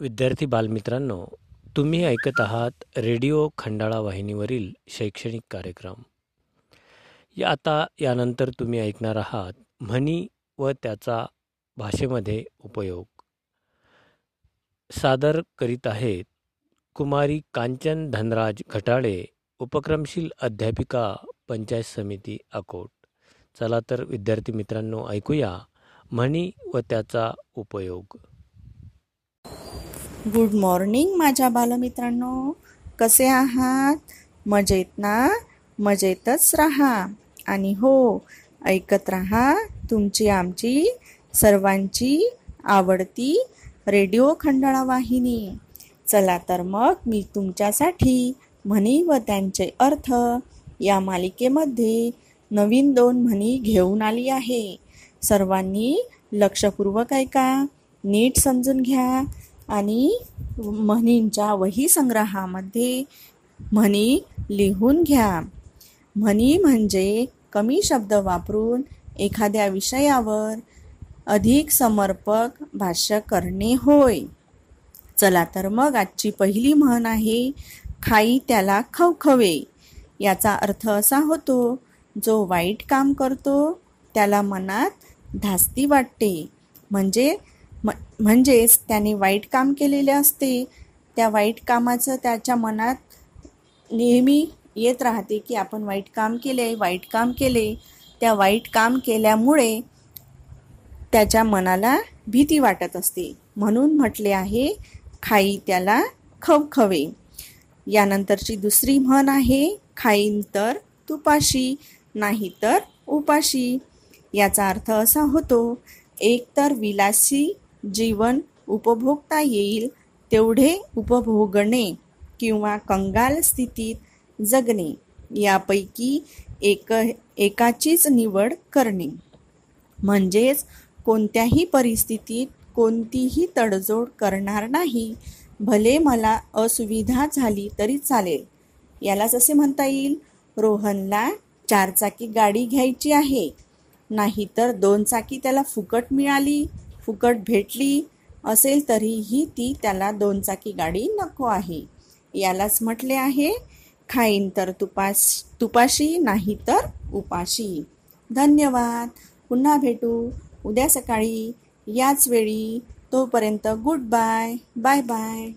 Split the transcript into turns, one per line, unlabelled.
विद्यार्थी बालमित्रांनो तुम्ही ऐकत आहात रेडिओ खंडाळा वाहिनीवरील शैक्षणिक कार्यक्रम. या आता यानंतर तुम्ही ऐकणार आहात म्हणी व त्याचा भाषेमध्ये उपयोग. सादर करीत आहेत कुमारी कांचन धनराज घटाळे उपक्रमशील अध्यापिका पंचायत समिती अकोट. चला तर विद्यार्थी मित्रांनो ऐकूया म्हणी व त्याचा उपयोग.
गुड मॉर्निंग माझ्या बालमित्रांनो. कसे आहात? मजेत ना? मजेतच राहा. आणि हो ऐकत राहा तुमची आमची सर्वांची आवडती रेडिओ खंडाळा वाहिनी चला तर मग मी तुमच्यासाठी म्हणी व त्यांचे अर्थ या मालिकेमध्ये नवीन दोन म्हणी घेऊन आली आहे. सर्वांनी लक्षपूर्वक ऐका नीट समजून घ्या. आणि म्हणींच्या वही संग्रहामध्ये म्हणी लिहून घ्या. म्हणी म्हणजे कमी शब्द वापरून एखाद्या विषयावर अधिक समर्पक भाष्य करणे होय. चला तर मग आजची पहिली म्हण आहे खाई त्याला खवखवे. याचा अर्थ असा होतो जो वाईट काम करतो त्याला मनात धास्ती वाटते. म्हणजे म्हणजेच त्याने वाईट काम केलेले असते त्या वाईट कामाचं त्याच्या मनात नेहमी येत राहते की आपण वाईट काम केले वाईट काम केले. त्या वाईट काम केल्यामुळे त्याच्या मनाला भीती वाटत असते. म्हणून म्हटले आहे खाई त्याला खवखवे. यानंतरची दुसरी म्हण आहे खाईन तर तुपाशी नाही तर उपाशी. याचा अर्थ असा होतो एक तर विलासी जीवन उपभोगता येईल तेवढे उपभोगणे किंवा कंगाल स्थितीत जगणे यापैकी एक एकाचीच निवड करणे. म्हणजेच कोणत्याही परिस्थितीत कोणतीही तडजोड करणार नाही. भले मला असुविधा झाली तरी चालेल. यालाच असे म्हणता येईल. रोहनला चारचाकी गाडी घ्यायची आहे. नाहीतर दोन चाकी त्याला फुकट मिळाली. फुकट भेटली असेल तरीही ती त्याला दोन चाकी गाडी नको आहे. यालाच म्हटले आहे खाईन तर तुपास तुपाशी नाही तर उपाशी. धन्यवाद. पुन्हा भेटू. उद्या सकाळी याच वेळी तोपर्यंत गुड बाय. Bye bye.